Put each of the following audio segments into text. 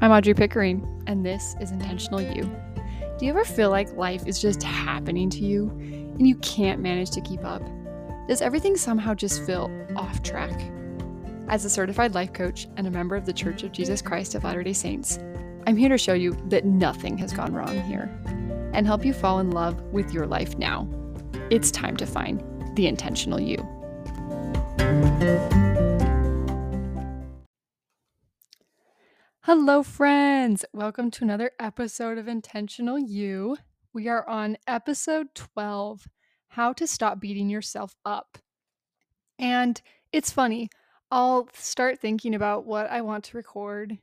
I'm Audrey Pickering, and this is Intentional You. Do you ever feel like life is just happening to you and you can't manage to keep up? Does everything somehow just feel off track? As a certified life coach and a member of the Church of Jesus Christ of Latter day Saints, I'm here to show you that nothing has gone wrong here and help you fall in love with your life now. It's time to find the intentional you. Hello, friends. Welcome to another episode of Intentional You. We are on episode 12 How to Stop Beating Yourself Up. And it's funny, I'll start thinking about what I want to record,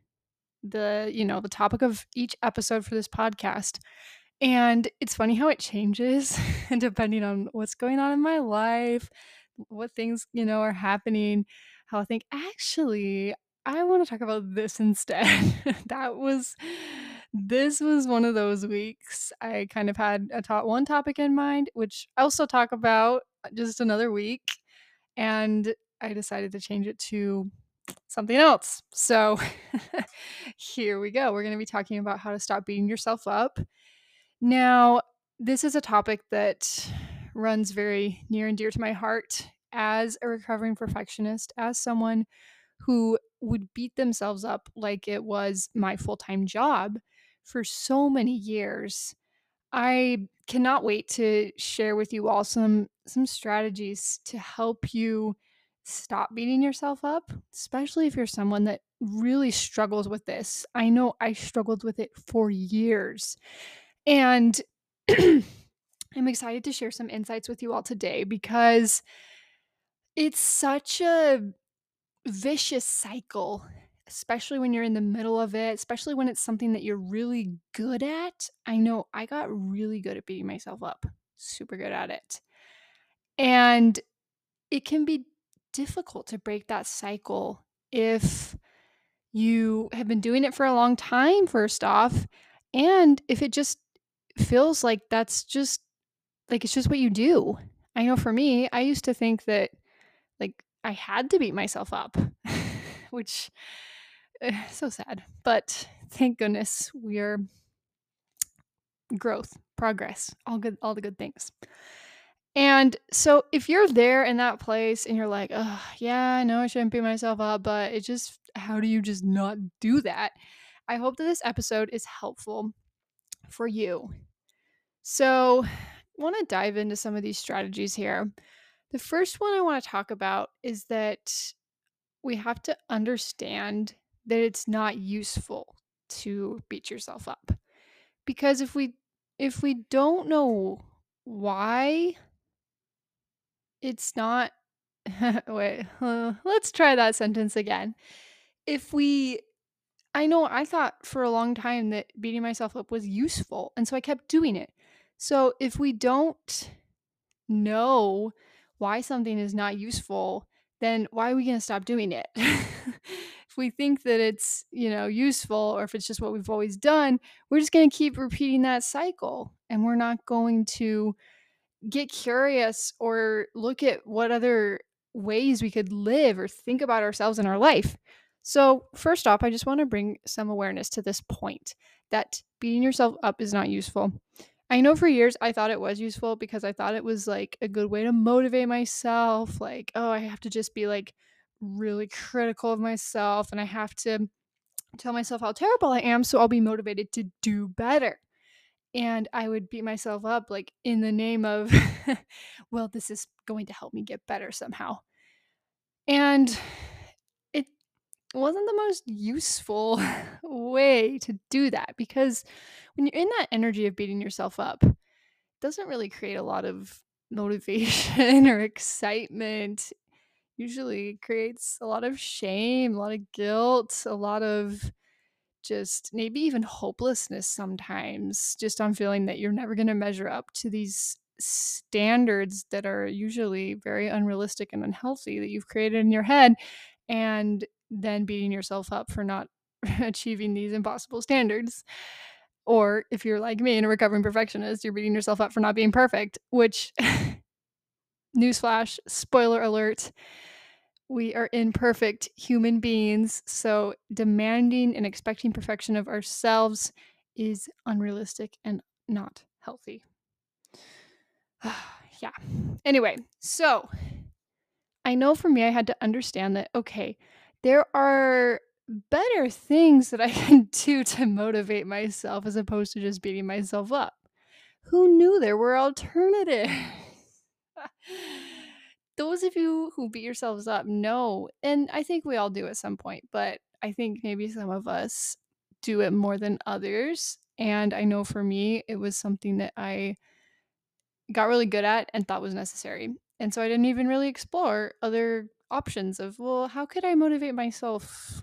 the, you know, the topic of each episode for this podcast. And it's funny how it changes depending on what's going on in my life, what things, you know, are happening, how I think actually I want to talk about this instead. that was this was one of those weeks. I kind of had a top one topic in mind, which I'll still talk about uh, just another week. And I decided to change it to something else. So here we go. We're going to be talking about how to stop beating yourself up. Now, this is a topic that runs very near and dear to my heart as a recovering perfectionist, as someone who would beat themselves up like it was my full time job for so many years. I cannot wait to share with you all some some strategies to help you stop beating yourself up, especially if you're someone that really struggles with this. I know I struggled with it for years. And I'm excited to share some insights with you all today because it's such a vicious cycle, especially when you're in the middle of it, especially when it's something that you're really good at. I know I got really good at beating myself up, super good at it. And it can be difficult to break that cycle if you have been doing it for a long time, first off, and if it just feels like that's just like it's just what you do. I know for me, I used to think that I had to beat myself up, which uh, so sad. But thank goodness we are growth, progress, all good, all the good things. And so if you're there in that place and you're like, oh, yeah, I know I shouldn't beat myself up, but it just, how do you just not do that? I hope that this episode is helpful for you. So, I want to dive into some of these strategies here. The first one I want to talk about is that we have to understand that it's not useful to beat yourself up. Because if we if we don't know why it's not wait, let's try that sentence again. If we I know I thought for a long time that beating myself up was useful, and so I kept doing it. So if we don't know why something is not useful, then why are we going to stop doing it? if we think that it's, you know, useful or if it's just what we've always done, we're just going to keep repeating that cycle and we're not going to get curious or look at what other ways we could live or think about ourselves in our life. So, first off, I just want to bring some awareness to this point that beating yourself up is not useful. I know for years I thought it was useful because I thought it was like a good way to motivate myself. Like, oh, I have to just be like really critical of myself and I have to tell myself how terrible I am so I'll be motivated to do better. And I would beat myself up like in the name of, well, this is going to help me get better somehow. And wasn't the most useful way to do that because when you're in that energy of beating yourself up, it doesn't really create a lot of motivation or excitement. Usually it creates a lot of shame, a lot of guilt, a lot of just maybe even hopelessness sometimes, just on feeling that you're never going to measure up to these standards that are usually very unrealistic and unhealthy that you've created in your head and then beating yourself up for not achieving these impossible standards. Or if you're like me and a recovering perfectionist, you're beating yourself up for not being perfect, which, newsflash, spoiler alert, We are imperfect human beings, so demanding and expecting perfection of ourselves is unrealistic and not healthy. yeah. Anyway, so I know for me, I had to understand that, okay, there are better things that I can do to motivate myself as opposed to just beating myself up. Who knew there were alternatives? Those of you who beat yourselves up know, and I think we all do at some point, but I think maybe some of us do it more than others. And I know for me, it was something that I got really good at and thought was necessary. And so I didn't even really explore other options of, well, how could I motivate myself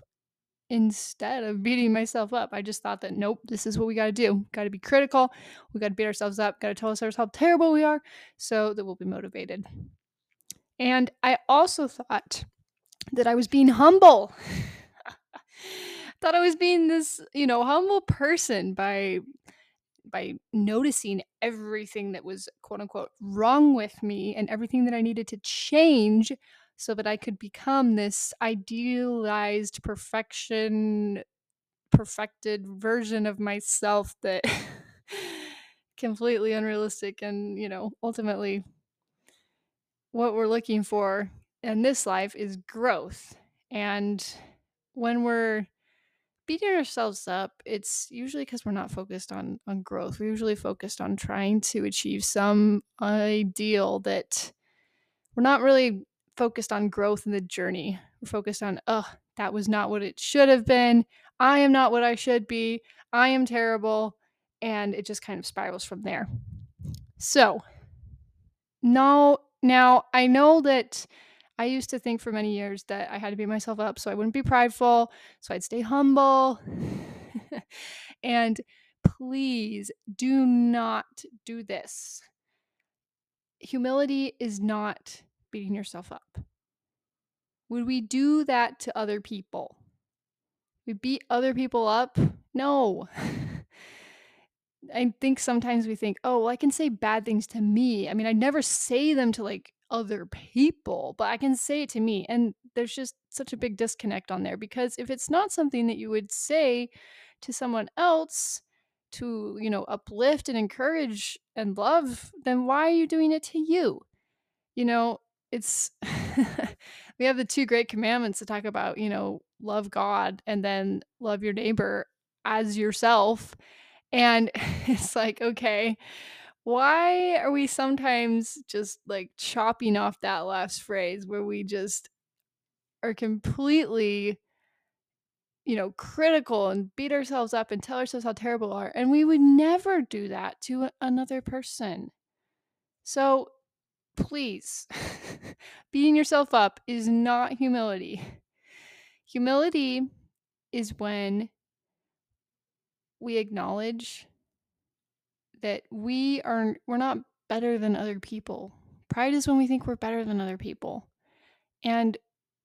instead of beating myself up? I just thought that, nope, this is what we got to do. Got to be critical. We got to beat ourselves up. Got to tell ourselves how terrible we are so that we'll be motivated. And I also thought that I was being humble. thought I was being this, you know, humble person by by noticing everything that was quote unquote wrong with me and everything that I needed to change so that I could become this idealized perfection perfected version of myself that completely unrealistic and, you know, ultimately what we're looking for in this life is growth. And when we're beating ourselves up, it's usually because we're not focused on on growth. We're usually focused on trying to achieve some ideal that we're not really focused on growth in the journey. We're focused on, oh, that was not what it should have been. I am not what I should be. I am terrible. And it just kind of spirals from there. So, now, now I know that I used to think for many years that I had to beat myself up so I wouldn't be prideful, so I'd stay humble. and please do not do this. Humility is not beating yourself up. Would we do that to other people? We beat other people up? No. I think sometimes we think, "Oh, well, I can say bad things to me." I mean, I never say them to, like, other people, but I can say it to me, and there's just such a big disconnect on there because if it's not something that you would say to someone else to, you know, uplift and encourage and love, then why are you doing it to you? You know, it's we have the 2 great commandments to talk about, you know, love God and then love your neighbor as yourself, and it's like, okay, why are we sometimes just, like, chopping off that last phrase where we just are completely you know, critical and beat ourselves up and tell ourselves how terrible we are, and we would never do that to another person. So, please, beating yourself up is not humility. Humility is when we acknowledge that we are we're not better than other people. Pride is when we think we're better than other people. And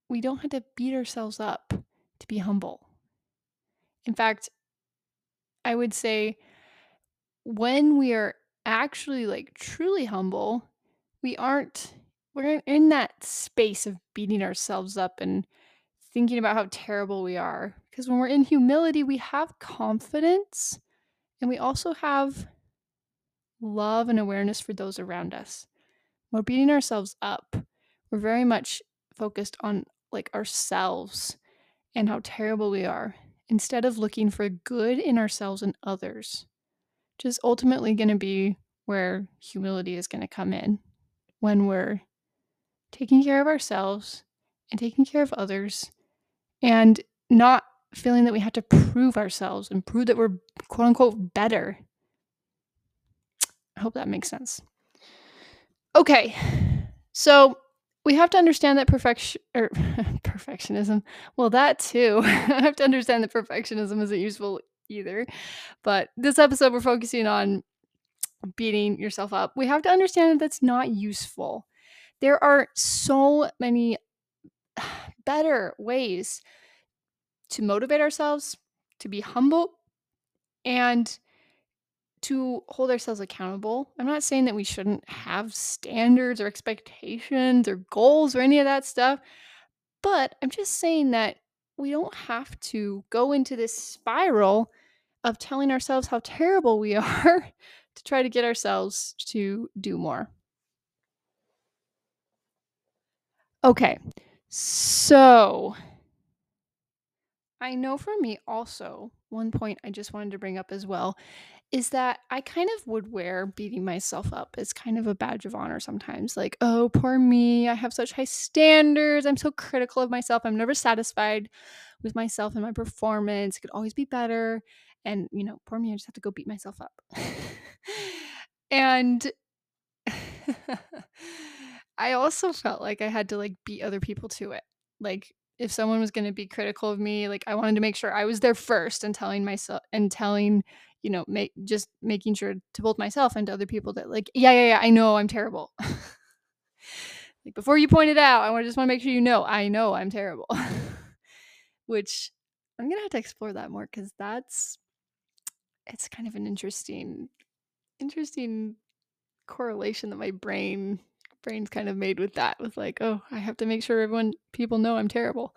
we don't have to beat ourselves up to be humble. In fact, I would say when we are actually like truly humble, we aren't we're in that space of beating ourselves up and thinking about how terrible we are. Because when we're in humility, we have confidence and we also have love and awareness for those around us. We're beating ourselves up, we're very much focused on like ourselves and how terrible we are instead of looking for good in ourselves and others, which is ultimately going to be where humility is going to come in when we're taking care of ourselves and taking care of others and not feeling that we have to prove ourselves and prove that we're quote unquote better. I hope that makes sense. Okay, so we have to understand that perfection or perfectionism. Well, that too. I have to understand that perfectionism isn't useful either. But this episode, we're focusing on beating yourself up. We have to understand that that's not useful. There are so many better ways to motivate ourselves, to be humble, and to hold ourselves accountable. I'm not saying that we shouldn't have standards or expectations or goals or any of that stuff, But I'm just saying that we don't have to go into this spiral of telling ourselves how terrible we are to try to get ourselves to do more. Okay. So I know for me also, one point I just wanted to bring up as well is that I kind of would wear beating myself up as kind of a badge of honor sometimes. Like, oh, poor me. I have such high standards. I'm so critical of myself. I'm never satisfied with myself and my performance. It could always be better. And, you know, poor me. I just have to go beat myself up. and I also felt like I had to like beat other people to it. Like, if someone was going to be critical of me, like I wanted to make sure I was there first and telling myself and telling you know, make just making sure to both myself and to other people that like, yeah, yeah, yeah, I know I'm terrible. like before you point it out, I want to just want to make sure you know I know I'm terrible. Which I'm gonna have to explore that more because that's it's kind of an interesting interesting correlation that my brain brain's kind of made with that with like oh i have to make sure everyone people know i'm terrible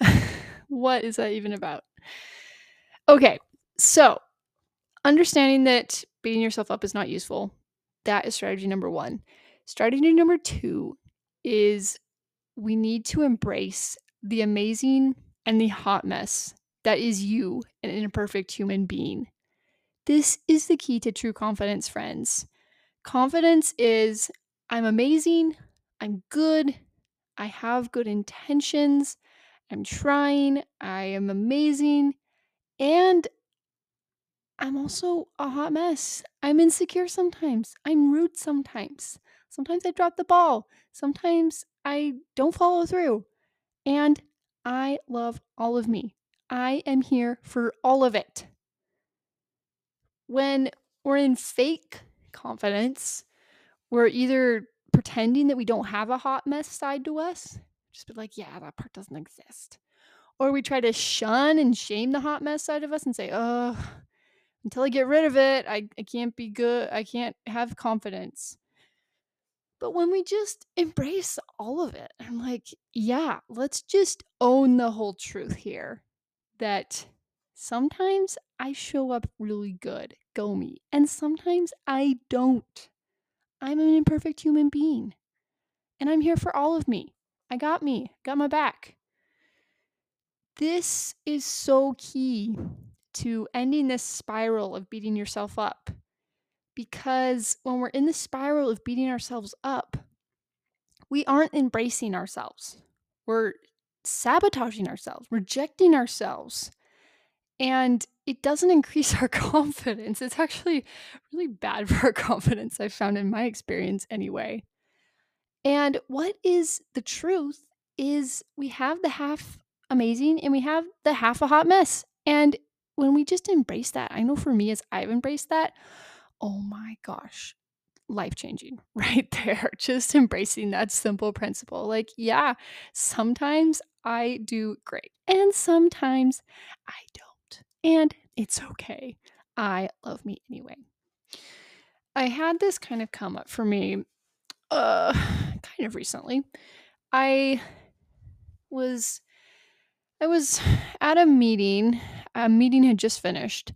what is that even about okay so understanding that beating yourself up is not useful. That is strategy number one. Strategy number two is we need to embrace the amazing and the hot mess that is you, an imperfect human being. This is the key to true confidence, friends. Confidence is I'm amazing, I'm good, I have good intentions, I'm trying, I am amazing, and I'm also a hot mess. I'm insecure sometimes. I'm rude sometimes. Sometimes I drop the ball. Sometimes I don't follow through. And I love all of me. I am here for all of it. When we're in fake confidence, we're either pretending that we don't have a hot mess side to us, just be like, yeah, that part doesn't exist. Or we try to shun and shame the hot mess side of us and say, oh, until I get rid of it, I, I can't be good. I can't have confidence. But when we just embrace all of it, I'm like, yeah, let's just own the whole truth here that sometimes I show up really good, go me, and sometimes I don't. I'm an imperfect human being, and I'm here for all of me. I got me, got my back. This is so key to ending this spiral of beating yourself up. Because when we're in the spiral of beating ourselves up, we aren't embracing ourselves. We're sabotaging ourselves, rejecting ourselves. And it doesn't increase our confidence. It's actually really bad for our confidence, I've found in my experience anyway. And what is the truth is we have the half amazing and we have the half a hot mess. And when we just embrace that, I know for me, as I've embraced that, oh my gosh, life changing right there. Just embracing that simple principle. Like, yeah, sometimes I do great, and sometimes I don't. And it's okay. I love me anyway. I had this kind of come up for me uh kind of recently. I was I was at a meeting. A meeting had just finished,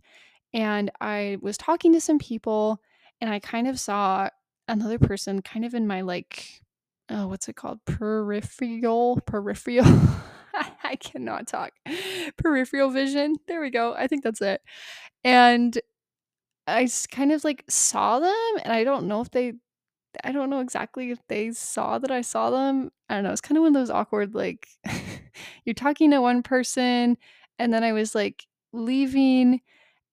and I was talking to some people, and I kind of saw another person kind of in my like, oh, what's it called? Peripheral, peripheral. I cannot talk. Peripheral vision. There we go. I think that's it. And I kind of like saw them, and I don't know if they I don't know exactly if they saw that I saw them. I don't know. It's kind of one of those awkward, like, you're talking to one person, and then I was like leaving,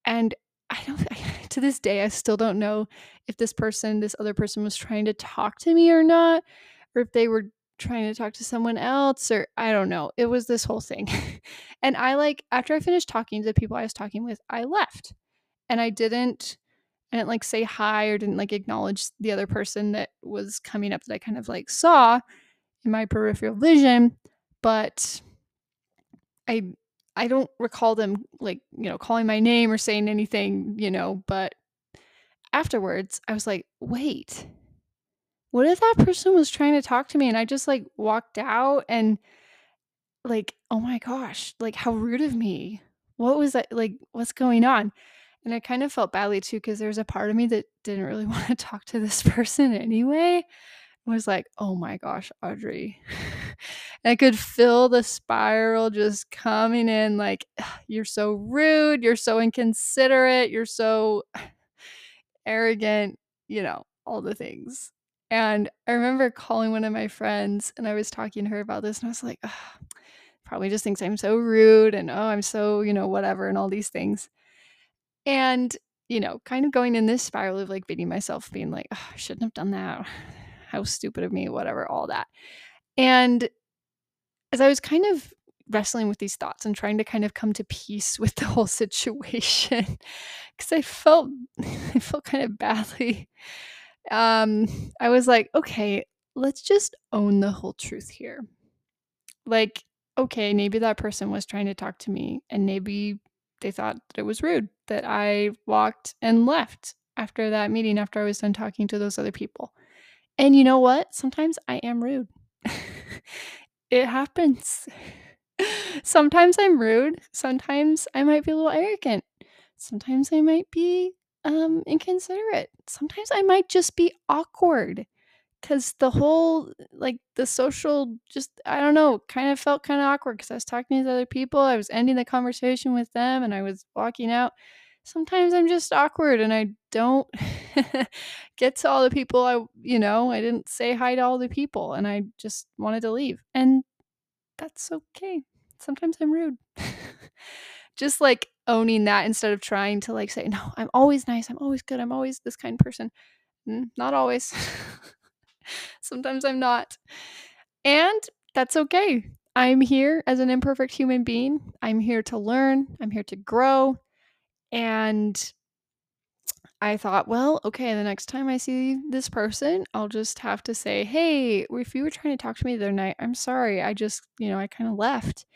and I don't, to this day, I still don't know if this person, this other person was trying to talk to me or not, or if they were trying to talk to someone else, or I don't know. It was this whole thing. and I like, after I finished talking to the people I was talking with, I left. And I didn't I didn't like say hi or didn't like acknowledge the other person that was coming up that I kind of like saw in my peripheral vision, but I I don't recall them like, you know, calling my name or saying anything, you know, but afterwards I was like, "Wait. What if that person was trying to talk to me and I just like walked out and like, "Oh my gosh, like, how rude of me. What was that like, what's going on?" And I kind of felt badly too 'cause there's a part of me that didn't really wanna talk to this person anyway. I was like, "Oh my gosh, Audrey." I could feel the spiral just coming in like, "You're so rude, you're so inconsiderate, you're so arrogant," you know, all the things. And I remember calling one of my friends, and I was talking to her about this, and I was like, "Ugh, probably just thinks I'm so rude and, oh, I'm so, you know, whatever, and all these things." And, you know, kind of going in this spiral of, like, beating myself, being like, "Ugh, I shouldn't have done that. How stupid of me," whatever, all that. And as I was kind of wrestling with these thoughts and trying to kind of come to peace with the whole situation, because I felt I felt kind of badly, um, I was like, "Okay, let's just own the whole truth here." Like, okay, maybe that person was trying to talk to me, and maybe they thought that it was rude that I walked and left after that meeting, after I was done talking to those other people. And you know what? Sometimes I am rude. It happens. Sometimes I'm rude, sometimes I might be a little arrogant, sometimes I might be, um, inconsiderate, sometimes I might just be awkward because the whole, like, the social just I don't know, kind of felt kinda awkward because I was talking to other people, I was ending the conversation with them, and I was walking out. Sometimes I'm just awkward, and I don't get to all the people I you know, I didn't say hi to all the people, and I just wanted to leave, and that's okay. Sometimes I'm rude. Just, like, owning that instead of trying to, like, say, "No, I'm always nice, I'm always good, I'm always this kind person." Mm, not always. Sometimes I'm not. And that's okay. I'm here as an imperfect human being, I'm here to learn, I'm here to grow, and I thought, "Well, okay, the next time I see this person, I'll just have to say, hey, if you were trying to talk to me the other night, I'm sorry, I just, you know, I kinda left,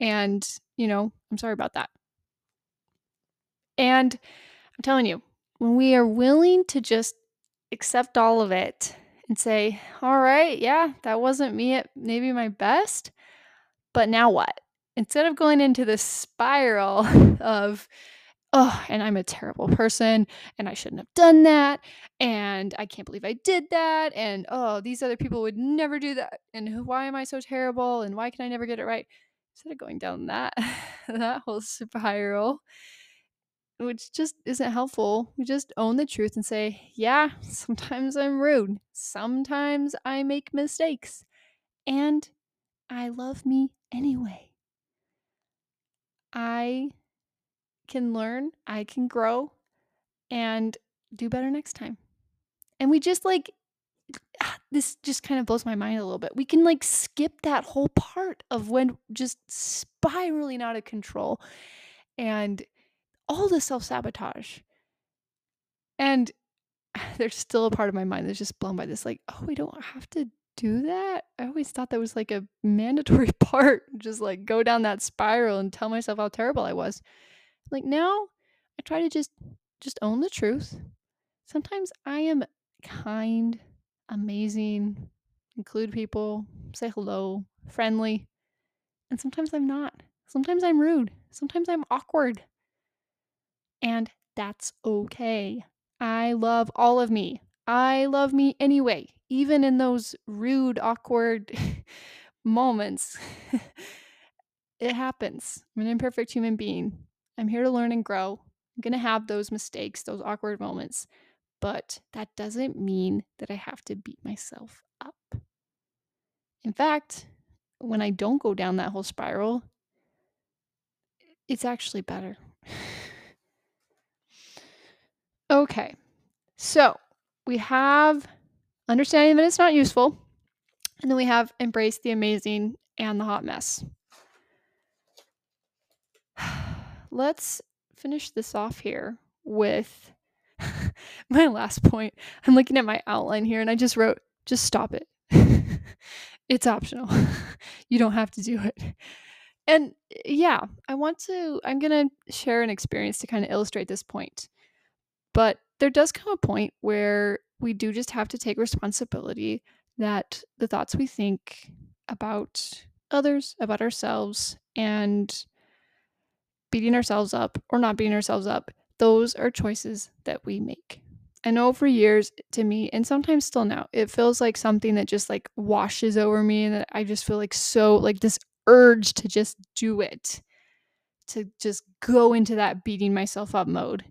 and, you know, I'm sorry about that.'" And I'm telling you, when we are willing to just accept all of it and say, "Alright, yeah, that wasn't me at maybe my best, but now what?" Instead of going into this spiral of, oh, and I'm a terrible person, and I shouldn't have done that, and I can't believe I did that, and, oh, these other people would never do that, and why am I so terrible, and why can I never get it right?" Instead of going down that that whole spiral which just isn't helpful, we just own the truth and say, "Yeah, sometimes I'm rude, sometimes I make mistakes, and I love me anyway." I can learn, I can grow, and do better next time. And we just, like ah, this just kind of blows my mind a little bit. We can, like, skip that whole part of when just spiraling out of control and all the self-sabotage. And there's still a part of my mind that's just blown by this, like, "Oh, we don't have to do that?" I always thought that was, like, a mandatory part, just, like, go down that spiral and tell myself how terrible I was. Like, now, I try to just just own the truth. Sometimes I am kind, amazing, include people, say hello, friendly, and sometimes I'm not. Sometimes I'm rude, sometimes I'm awkward. And that's okay. I love all of me. I love me anyway, even in those rude, awkward moments. It happens. I'm an imperfect human being. I'm here to learn and grow. I'm gonna have those mistakes, those awkward moments, but that doesn't mean that I have to beat myself up. In fact, when I don't go down that whole spiral it's actually better. Okay. So, we have understanding that it's not useful, and then we have embrace the amazing and the hot mess. Let's finish this off here with my last point. I'm looking at my outline here, and I just wrote, "Just stop it. It's optional. You don't have to do it." And, yeah, I want to I'm gonna share an experience to kinda illustrate this point. But there does come a point where we do just have to take responsibility that the thoughts we think about others, about ourselves, and beating ourselves up or not beating ourselves up, those are choices that we make. I know for years to me, and sometimes still now, it feels like something that just like washes over me and that I just feel like so like this urge to just do it, to just go into that beating myself up mode.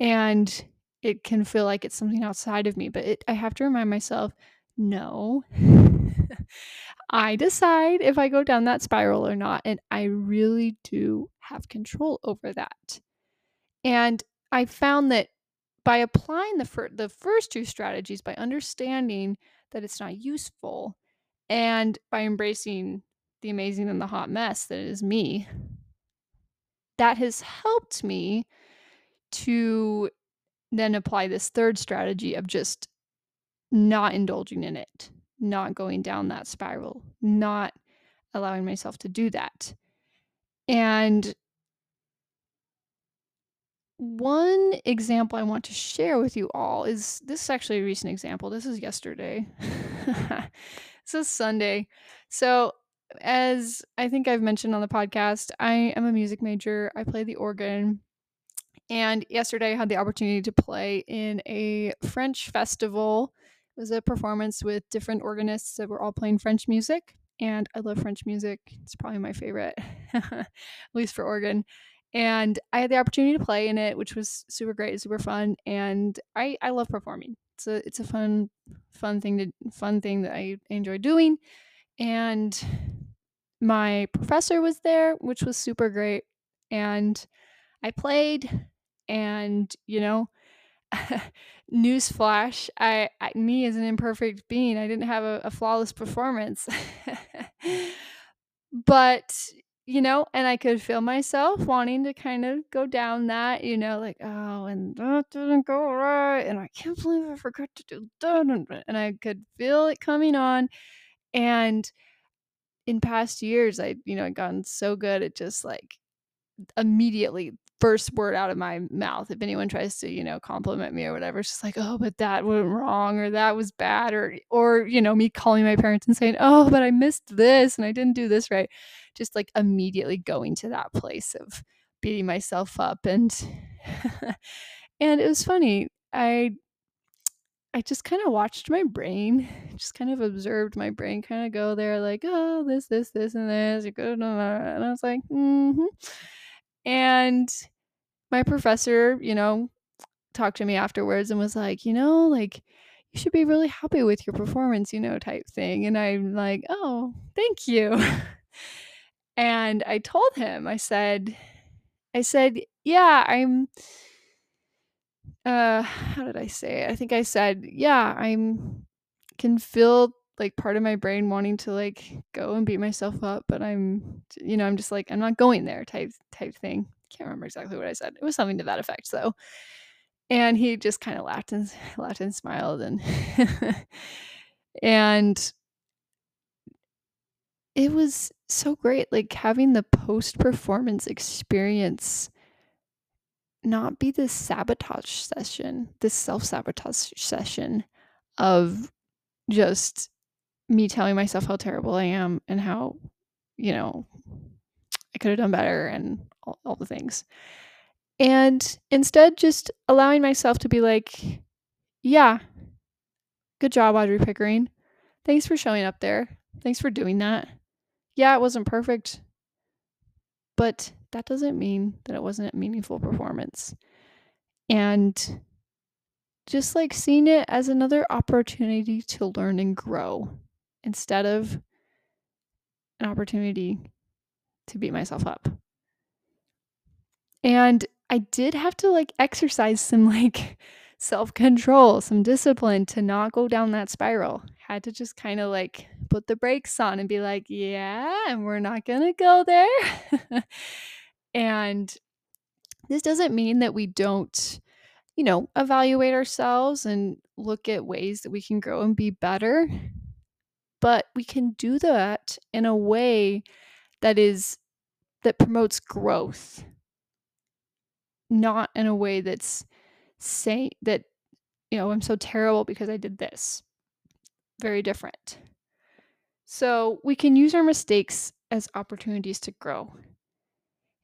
And it can feel like it's something outside of me, but it, I have to remind myself no, I decide if I go down that spiral or not. And I really do have control over that. And I found that by applying the, fir- the first two strategies, by understanding that it's not useful, and by embracing the amazing and the hot mess that is me, that has helped me to then apply this third strategy of just not indulging in it, not going down that spiral, not allowing myself to do that. And one example I want to share with you all is this is actually a recent example. This is yesterday. this is Sunday. So, as I think I've mentioned on the podcast, I am a music major. I play the organ. And yesterday I had the opportunity to play in a French festival. It was a performance with different organists that were all playing French music. And I love French music. It's probably my favorite, at least for organ. And I had the opportunity to play in it, which was super great, super fun. And I, I love performing. It's a it's a fun fun thing to fun thing that I enjoy doing. And my professor was there, which was super great. And I played and, you know, newsflash, I, I me as an imperfect being, I didn't have a, a flawless performance. Mm. but you know, and I could feel myself wanting to kind of go down that, you know, like, oh, and that didn't go right, and I can't believe I forgot to do that, and I could feel it coming on, and in past years, I, you know, I'd gotten so good at just like immediately first word out of my mouth if anyone tries to you know compliment me or whatever it's just like oh but that went wrong or that was bad or or you know me calling my parents and saying oh but i missed this and i didn't do this right just like immediately going to that place of beating myself up and and it was funny i I just kind of watched my brain, just kind of observed my brain kind of go there, like, oh, this, this, this, and this. And I was like, mm hmm. And my professor, you know, talked to me afterwards and was like, you know, like, you should be really happy with your performance, you know, type thing. And I'm like, oh, thank you. and I told him, I said, I said, yeah, I'm, uh, how did I say it? I think I said, yeah, I'm, can feel like part of my brain wanting to like go and beat myself up, but I'm, you know, I'm just like, I'm not going there type, type thing can't remember exactly what I said. It was something to that effect, though. And he just kind of laughed and laughed and smiled and and it was so great like having the post performance experience not be this sabotage session, this self-sabotage session of just me telling myself how terrible I am and how, you know, I could have done better and all, all the things. And instead, just allowing myself to be like, yeah, good job, Audrey Pickering. Thanks for showing up there. Thanks for doing that. Yeah, it wasn't perfect, but that doesn't mean that it wasn't a meaningful performance. And just like seeing it as another opportunity to learn and grow instead of an opportunity to beat myself up. And I did have to like exercise some like self-control, some discipline to not go down that spiral. Had to just kind of like put the brakes on and be like, yeah, and we're not going to go there. and this doesn't mean that we don't, you know, evaluate ourselves and look at ways that we can grow and be better. But we can do that in a way that is that promotes growth not in a way that's say that you know i'm so terrible because i did this very different So we can use our mistakes as opportunities to grow.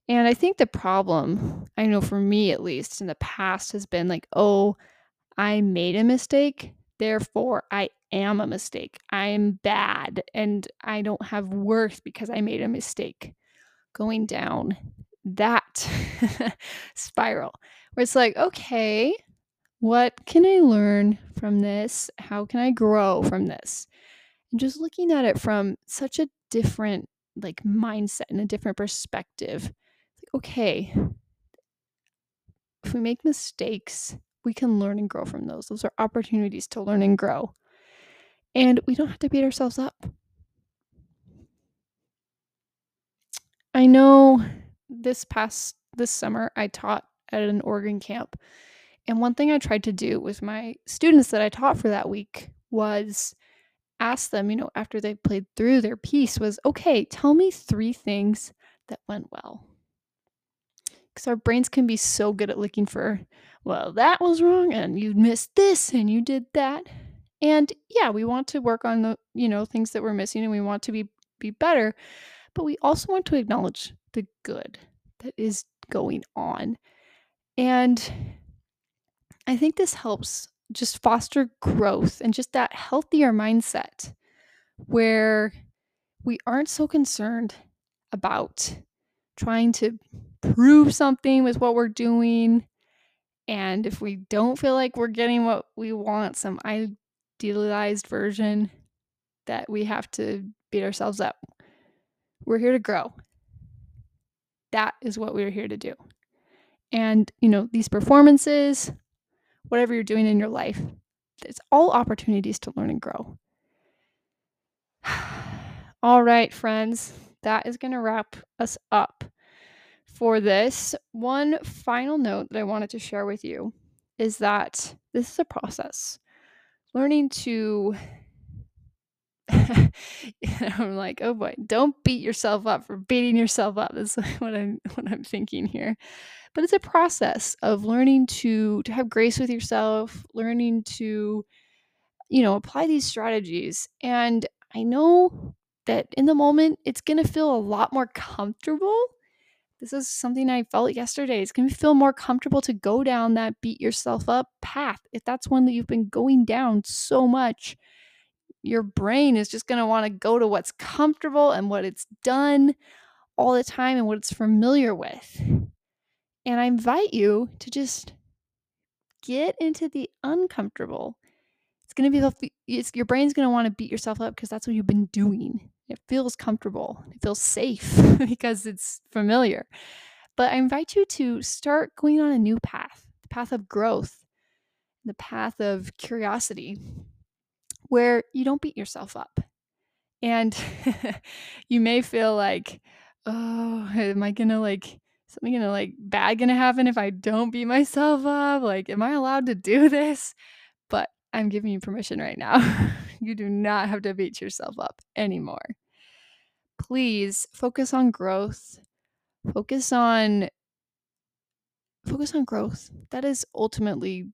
And I think the problem, I know for me at least in the past, has been like, oh, I made a mistake. Therefore, I am a mistake. I am bad and I don't have worth because I made a mistake. Going down that spiral where it's like, okay, what can I learn from this? How can I grow from this? And just looking at it from such a different like mindset and a different perspective. Like, okay, if we make mistakes, we can learn and grow from those. Those are opportunities to learn and grow. And we don't have to beat ourselves up. I know this past this summer I taught at an organ camp. And one thing I tried to do with my students that I taught for that week was ask them, you know, after they played through their piece was, "Okay, tell me 3 things that went well." Cuz our brains can be so good at looking for, "Well, that was wrong and you missed this and you did that." And yeah, we want to work on the, you know, things that we're missing and we want to be be better, but we also want to acknowledge the good that is going on. And I think this helps just foster growth and just that healthier mindset where we aren't so concerned about trying to prove something with what we're doing. And if we don't feel like we're getting what we want, some idealized version, that we have to beat ourselves up. We're here to grow. That is what we're here to do. And, you know, these performances, whatever you're doing in your life, it's all opportunities to learn and grow. all right, friends, that is going to wrap us up for this. One final note that I wanted to share with you is that this is a process. Learning to I'm like, oh boy, don't beat yourself up for beating yourself up. That's what I'm what I'm thinking here. But it's a process of learning to to have grace with yourself, learning to, you know, apply these strategies. And I know that in the moment it's gonna feel a lot more comfortable. This is something I felt yesterday. It's gonna feel more comfortable to go down that beat yourself up path. If that's one that you've been going down so much your brain is just going to want to go to what's comfortable and what it's done all the time and what it's familiar with. And I invite you to just get into the uncomfortable. Going to be it's, your brain's going to want to beat yourself up because that's what you've been doing. It feels comfortable. It feels safe because it's familiar. But I invite you to start going on a new path, the path of growth, the path of curiosity, where you don't beat yourself up. And you may feel like, oh, am I gonna like something gonna like bad gonna happen if I don't beat myself up? Like, am I allowed to do this? I'm giving you permission right now. you do not have to beat yourself up anymore. Please focus on growth. Focus on focus on growth. That is ultimately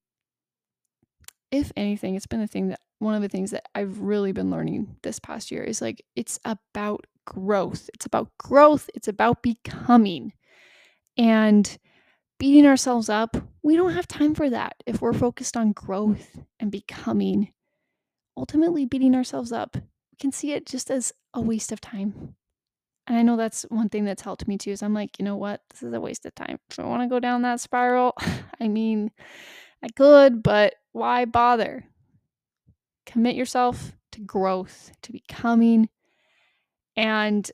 if anything, it's been a thing that one of the things that I've really been learning this past year is like it's about growth. It's about growth. It's about becoming. And beating ourselves up, we don't have time for that if we're focused on growth and becoming. Ultimately, beating ourselves up, we can see it just as a waste of time. And I know that's one thing that's helped me too is I'm like, you know what? This is a waste of time. If I want to go down that spiral, I mean, I could, but why bother? Commit yourself to growth, to becoming. And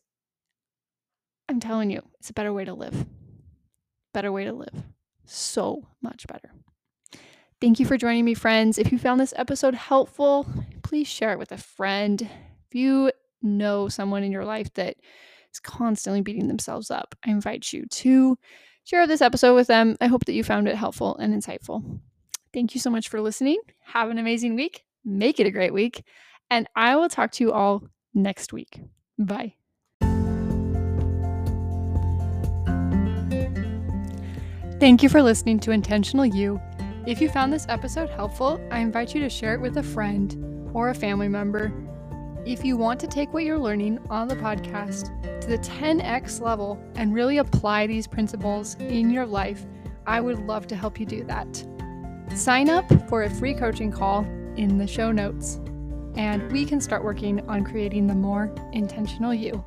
I'm telling you, it's a better way to live. Better way to live. So much better. Thank you for joining me, friends. If you found this episode helpful, please share it with a friend. If you know someone in your life that is constantly beating themselves up, I invite you to share this episode with them. I hope that you found it helpful and insightful. Thank you so much for listening. Have an amazing week. Make it a great week. And I will talk to you all next week. Bye. Thank you for listening to Intentional You. If you found this episode helpful, I invite you to share it with a friend or a family member. If you want to take what you're learning on the podcast to the 10x level and really apply these principles in your life, I would love to help you do that. Sign up for a free coaching call in the show notes, and we can start working on creating the more intentional you.